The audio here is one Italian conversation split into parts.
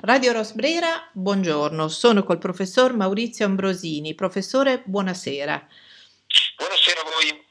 Radio Rosbrera, buongiorno, sono col professor Maurizio Ambrosini. Professore, buonasera. Buonasera a voi.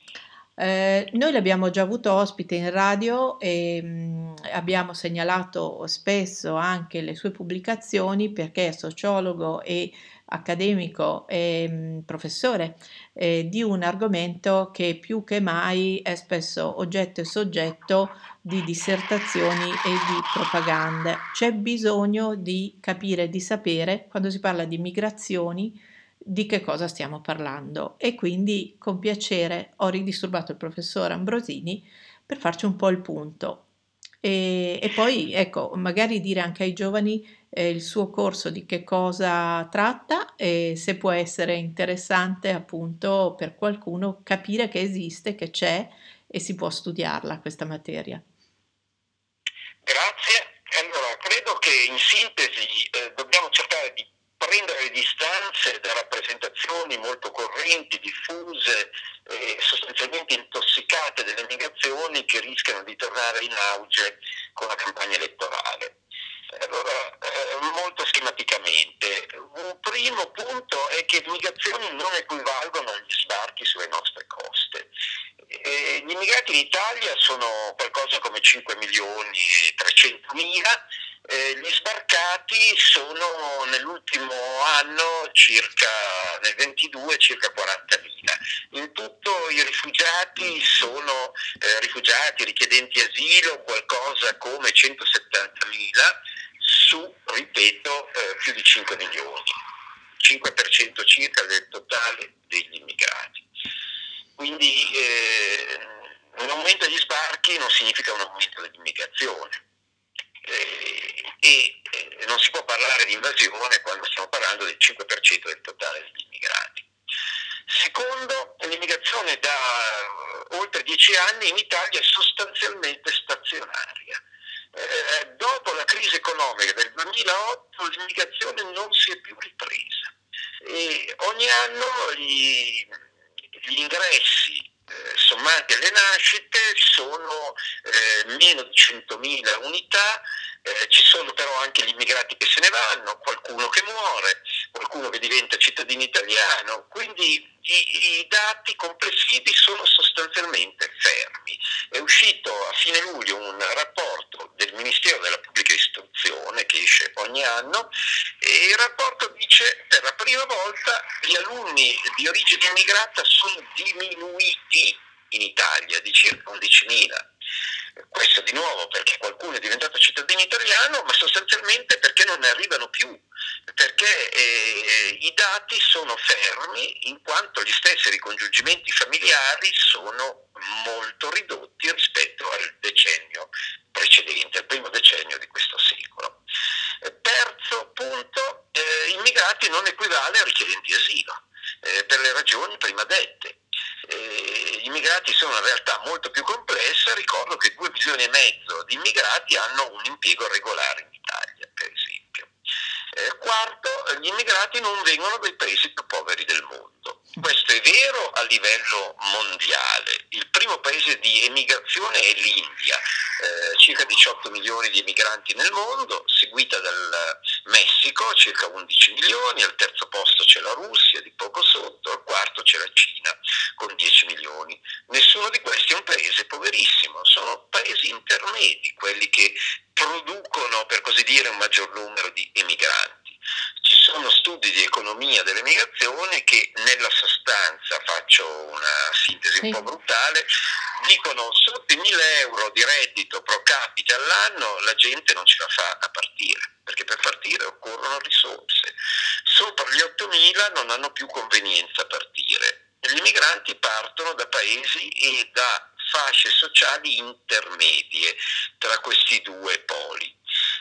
Eh, noi l'abbiamo già avuto ospite in radio e mh, mm, abbiamo segnalato spesso anche le sue pubblicazioni perché è sociologo e accademico e mm, professore eh, di un argomento che più che mai è spesso oggetto e soggetto di dissertazioni e di propaganda. C'è bisogno di capire, di sapere, quando si parla di migrazioni, di che cosa stiamo parlando e quindi con piacere ho ridisturbato il professor Ambrosini per farci un po' il punto. E, e poi, ecco, magari dire anche ai giovani eh, il suo corso di che cosa tratta e se può essere interessante appunto per qualcuno capire che esiste, che c'è e si può studiarla questa materia. Grazie. Allora, credo che in sintesi eh, dobbiamo cercare di prendere le distanze da rappresentazioni molto correnti, diffuse e sostanzialmente intossicate delle migrazioni che rischiano di tornare in auge con la campagna elettorale. Allora, eh, molto schematicamente, un primo punto è che le migrazioni non equivalgono agli sbarchi sulle nostre coste. Eh, gli immigrati in Italia sono qualcosa come 5 milioni e 300 mila, eh, gli sbarcati sono nell'ultimo anno circa, nel 22 circa 40 mila. In tutto i rifugiati sono eh, rifugiati, richiedenti asilo, qualcosa come 170 mila su, ripeto, eh, più di 5 milioni, 5% circa del totale degli immigrati. Quindi eh, un aumento degli sbarchi non significa un aumento dell'immigrazione. Eh, e eh, non si può parlare di invasione quando stiamo parlando del 5% del totale degli immigrati. Secondo, l'immigrazione da eh, oltre dieci anni in Italia è sostanzialmente stazionaria. Eh, dopo la crisi economica del 2008 l'immigrazione non si è più ripresa. E ogni anno gli, gli ingressi eh, sommati alle nascite sono eh, meno di 100.000 unità, eh, ci sono però anche gli immigrati che se ne vanno, qualcuno che muore, qualcuno che diventa cittadino italiano, quindi i, i dati complessivi sono sostanzialmente fermi. È uscito a fine luglio un rapporto del Ministero della Pubblica Istruzione che esce ogni anno e il rapporto dice per la prima volta gli alunni di origine immigrata sono diminuiti in Italia di circa 11.000 questo di nuovo perché qualcuno è diventato cittadino italiano, ma sostanzialmente perché non ne arrivano più, perché eh, i dati sono fermi in quanto gli stessi ricongiungimenti familiari sono molto ridotti rispetto ragioni prima dette eh, gli immigrati sono una realtà molto più complessa, ricordo che 2 milioni e mezzo di immigrati hanno un impiego regolare in Italia, per esempio. Eh, quarto, gli immigrati non vengono dai paesi più poveri del mondo. Questo è vero a livello mondiale. Il primo paese di emigrazione è l'India, eh, circa 18 milioni di emigranti nel mondo, seguita dal Messico, circa 11 milioni, al terzo posto c'è la Russia, di poco sotto, al quarto c'è la Cina, con 10 milioni. Nessuno di questi è un paese poverissimo, sono paesi intermedi, quelli che producono, per così dire, un maggior numero di emigranti. Ci sono studi di economia delle migrazioni che nella sostanza, faccio una sintesi un po' brutale, dicono sotto i 1000 euro di reddito pro capite all'anno la gente non ce la fa a partire, perché per partire occorrono risorse. Sopra gli 8000 non hanno più convenienza a partire. Gli immigranti partono da paesi e da fasce sociali intermedie tra questi due poli.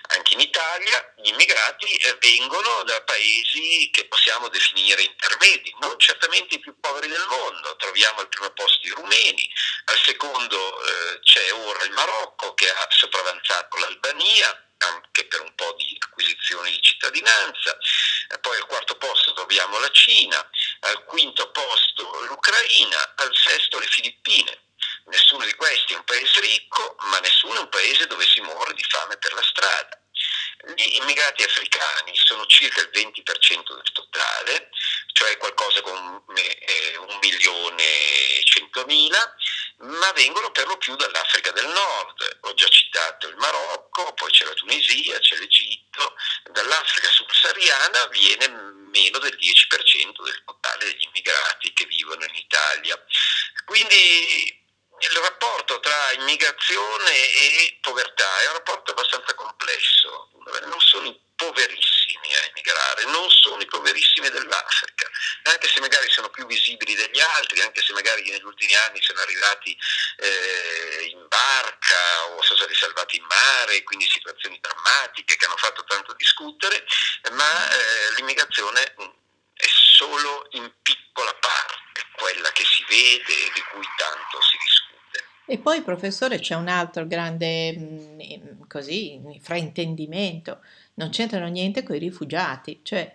Anche in Italia gli immigrati eh, vengono da paesi che possiamo definire intermedi, non certamente i più poveri del mondo, troviamo al primo posto i rumeni, al secondo eh, c'è ora il Marocco che ha sopravanzato l'Albania, anche per un po' di acquisizione di cittadinanza, poi al quarto posto troviamo la Cina, al quinto posto l'Ucraina, al sesto le Filippine. Nessuno di questi è un paese ricco, ma nessuno è un paese dove si muore di fame per la strada. Gli immigrati africani sono circa il 20% del totale, cioè qualcosa come eh, un milione e centomila, ma vengono per lo più dall'Africa del Nord. Ho già citato il Marocco, poi c'è la Tunisia, c'è l'Egitto. Dall'Africa subsahariana viene meno del 10% del totale degli immigrati che vivono in Italia. Quindi il rapporto tra immigrazione e povertà è un rapporto abbastanza complesso. Non sono i poverissimi a emigrare, non sono i poverissimi dell'Africa, anche se magari sono più visibili degli altri, anche se magari negli ultimi anni sono arrivati eh, in barca o sono stati salvati in mare, quindi situazioni drammatiche che hanno fatto tanto discutere, ma eh, l'immigrazione mm, è solo in piccola parte quella che si vede e di cui tanto si discute. E poi, professore, c'è un altro grande mm, così, fraintendimento, non c'entrano niente con i rifugiati, cioè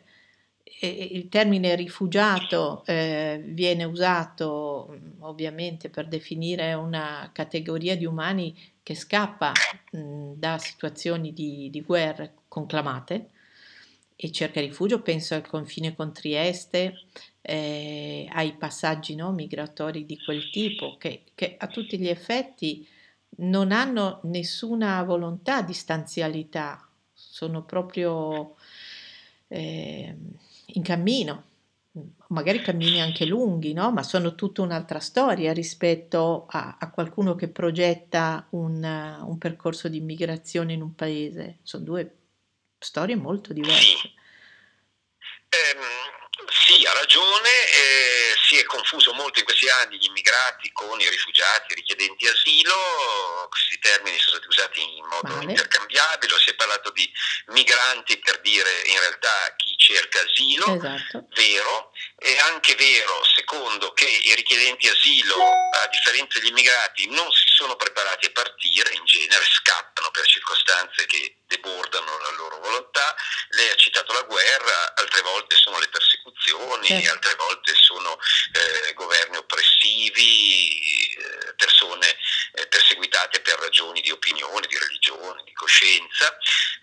il termine rifugiato eh, viene usato mm, ovviamente per definire una categoria di umani che scappa mh, mm, da situazioni di, di guerra conclamate e cerca rifugio, penso al confine con Trieste, eh, ai passaggi no, migratori di quel tipo, che, che, a tutti gli effetti non hanno nessuna volontà di stanzialità, sono proprio eh, in cammino, magari cammini anche lunghi, no? ma sono tutta un'altra storia rispetto a, a qualcuno che progetta un, un percorso di immigrazione in un paese, sono due storie molto diverse. Um ha ragione, eh, si è confuso molto in questi anni gli immigrati con i rifugiati, i richiedenti asilo, questi termini sono stati usati in modo vale. intercambiabile, si è parlato di migranti per dire in realtà chi cerca asilo, esatto. vero, è anche vero, secondo, che i richiedenti asilo, a differenza degli immigrati, non si sono preparati a partire, in genere scappano per circostanze che debordano la loro volontà, lei ha citato la guerra, altre volte sono le persecuzioni, certo. altre volte sono eh, governi oppressivi, eh, persone eh, perseguitate per ragioni di opinione, di religione, di coscienza,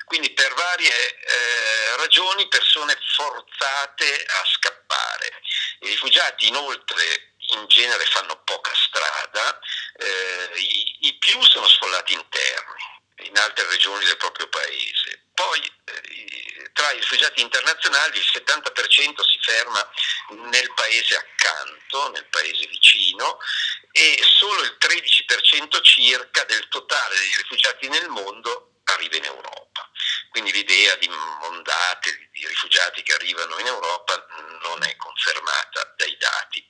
quindi per varie eh, ragioni persone forzate a scappare. I rifugiati inoltre in genere fanno poca strada, eh, i, i più sono sfollati interni in altre regioni del proprio paese. Poi rifugiati internazionali il 70% si ferma nel paese accanto, nel paese vicino e solo il 13% circa del totale dei rifugiati nel mondo arriva in Europa. Quindi l'idea di mondate di rifugiati che arrivano in Europa non è confermata dai dati.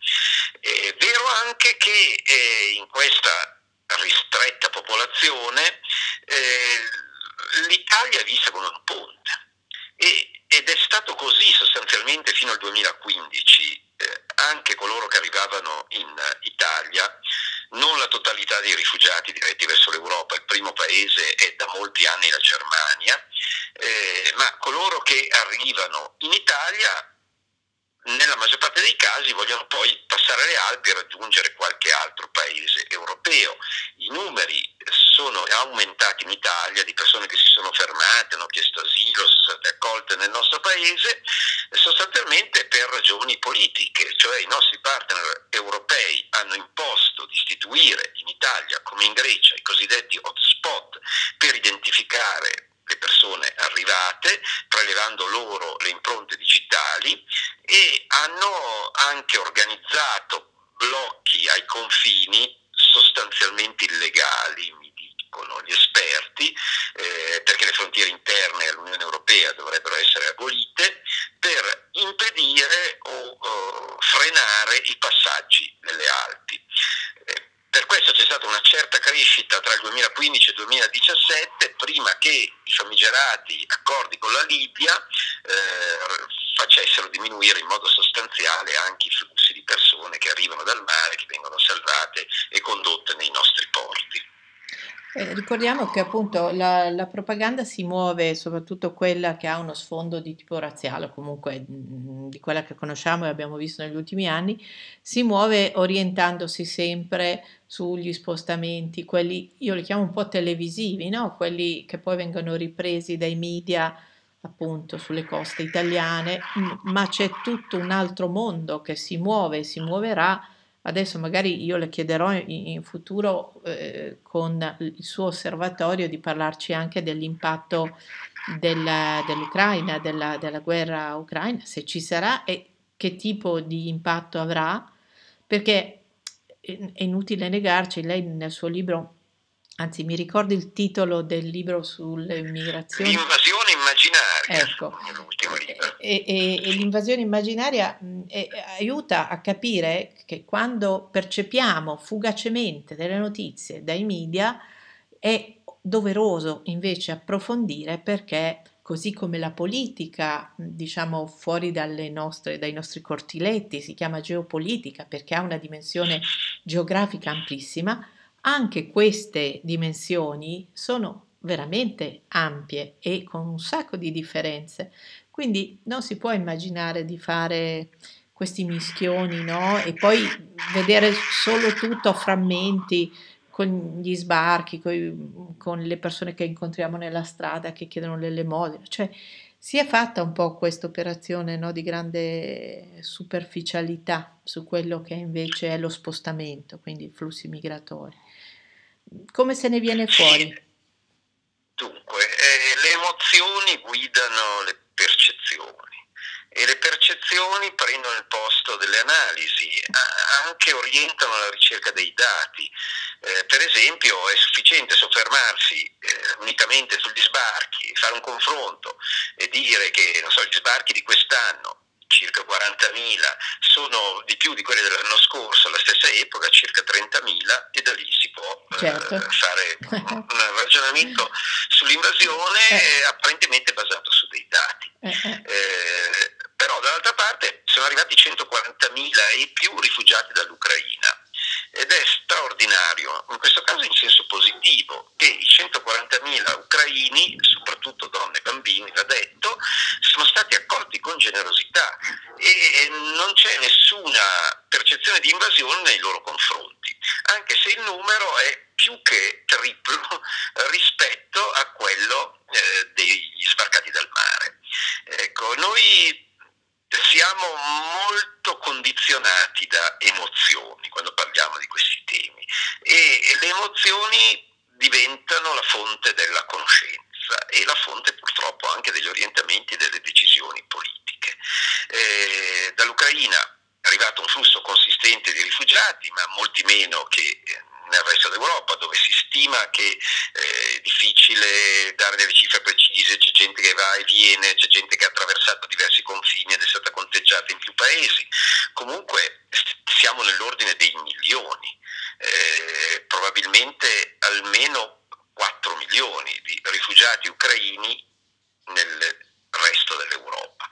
È vero anche che eh, in questa ristretta popolazione eh, l'Italia è vista come un ponte e, ed è stato così sostanzialmente fino al 2015. Eh, anche coloro che arrivavano in Italia, non la totalità dei rifugiati diretti verso l'Europa, il primo paese è da molti anni la Germania, eh, ma coloro che arrivano in Italia nella maggior parte dei casi vogliono poi passare le Alpi e raggiungere qualche altro paese europeo. I numeri sono aumentati in Italia di persone che si sono fermate, hanno chiesto asilo, sono state accolte nel nostro paese, sostanzialmente per ragioni politiche, cioè i nostri partner europei hanno imposto di istituire in Italia come in Grecia i cosiddetti hotspot per identificare le persone arrivate, prelevando loro le impronte digitali e hanno anche organizzato blocchi ai confini sostanzialmente illegali, mi dicono gli esperti, eh, perché le frontiere interne all'Unione Europea dovrebbero essere abolite, per impedire o, o frenare i passaggi delle Alpi. Eh, per questo c'è stata una certa crescita tra il 2015 e il 2017, prima che i famigerati accordi con la Libia eh, facessero diminuire in modo sostanziale anche i flussi di persone che arrivano dal mare, che vengono salvate e condotte nei nostri porti. Eh, ricordiamo che appunto la, la, propaganda si muove, soprattutto quella che ha uno sfondo di tipo razziale, comunque mh, di quella che conosciamo e abbiamo visto negli ultimi anni, si muove orientandosi sempre sugli spostamenti, quelli io li chiamo un po' televisivi, no? quelli che poi vengono ripresi dai media appunto sulle coste italiane, ma c'è tutto un altro mondo che si muove e si muoverà Adesso magari io le chiederò in, in futuro eh, con il suo osservatorio di parlarci anche dell'impatto della, dell'Ucraina, della, della guerra ucraina, se ci sarà e che tipo di impatto avrà, perché è inutile negarci, lei nel suo libro Anzi, mi ricordo il titolo del libro sulle migrazioni. L'invasione immaginaria. Ecco. E, e, e, l'invasione immaginaria mh, e, aiuta a capire che quando percepiamo fugacemente delle notizie dai media è doveroso invece approfondire perché così come la politica, diciamo fuori nostre, dai nostri cortiletti, si chiama geopolitica perché ha una dimensione geografica amplissima, anche queste dimensioni sono veramente ampie e con un sacco di differenze. Quindi non si può immaginare di fare questi mischioni, no? E poi vedere solo tutto a frammenti con gli sbarchi, con, con le persone che incontriamo nella strada che chiedono l'elemosina. Cioè, si è fatta un po' questa operazione no, di grande superficialità su quello che invece è lo spostamento, quindi i flussi migratori. Come se ne viene fuori? Dunque, eh, le emozioni guidano le percezioni e le percezioni prendono il posto delle analisi, anche orientano la ricerca dei dati. Eh, per esempio è sufficiente soffermarsi eh, unicamente sugli sbarchi, fare un confronto e dire che so, gli sbarchi di quest'anno circa 40.000, sono di più di quelli dell'anno scorso, alla stessa epoca circa 30.000 e da lì si può eh, certo. eh, fare un ragionamento sull'invasione eh. apparentemente basato su dei dati. Eh, eh. però dall'altra parte sono arrivati 140.000 e più rifugiati dall'Ucraina ed è straordinario, in questo caso in senso positivo, che i 140.000 ucraini, soprattutto donne e bambini, va detto, con generosità e non c'è nessuna percezione di invasione nei loro confronti, anche se il numero è più che triplo rispetto a quello eh, degli sbarcati dal mare. Ecco, noi siamo molto condizionati da emozioni quando parliamo di questi temi e, le emozioni diventano la fonte della conoscenza e la fonte purtroppo anche degli orientamenti e delle decisioni politiche. Eh, dall'Ucraina è arrivato un flusso consistente di rifugiati, ma molti meno che eh, nel resto d'Europa, dove si stima che eh, è difficile dare delle cifre precise, c'è gente che va e viene, c'è gente che ha attraversato diversi confini ed è stata conteggiata in più paesi. Comunque siamo nell'ordine dei milioni, eh, probabilmente almeno 4 milioni rifugiati ucraini nel resto dell'Europa.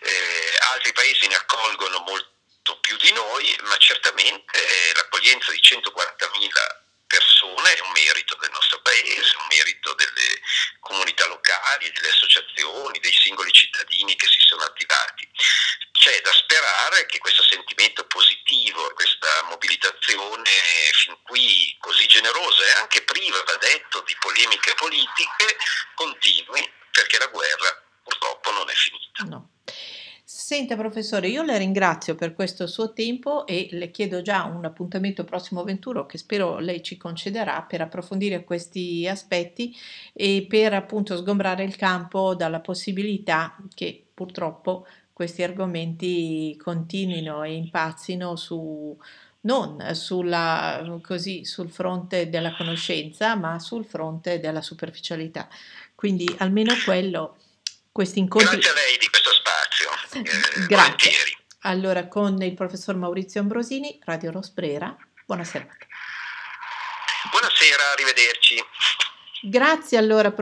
Eh, altri paesi ne accolgono molto più di noi, ma certamente l'accoglienza di 140.000 persone è un merito del nostro paese, un merito delle comunità locali, delle associazioni, dei singoli cittadini che si sono attivati. C'è da sperare che questo sentimento positivo, questa mobilitazione fin qui così generosa e anche priva, va detto, di polemiche politiche, continui, perché la guerra purtroppo non è finita. No. Senta professore, io le ringrazio per questo suo tempo e le chiedo già un appuntamento prossimo 21 che spero lei ci concederà per approfondire questi aspetti e per appunto sgombrare il campo dalla possibilità che purtroppo questi argomenti continuino e impazzino su non sulla, così, sul fronte della conoscenza, ma sul fronte della superficialità. Quindi almeno quello, questi incontri... Grazie a lei di questo Grazie. Allora, con il professor Maurizio Ambrosini, Radio Rosbrera, buona serata. Buonasera, arrivederci. Grazie allora.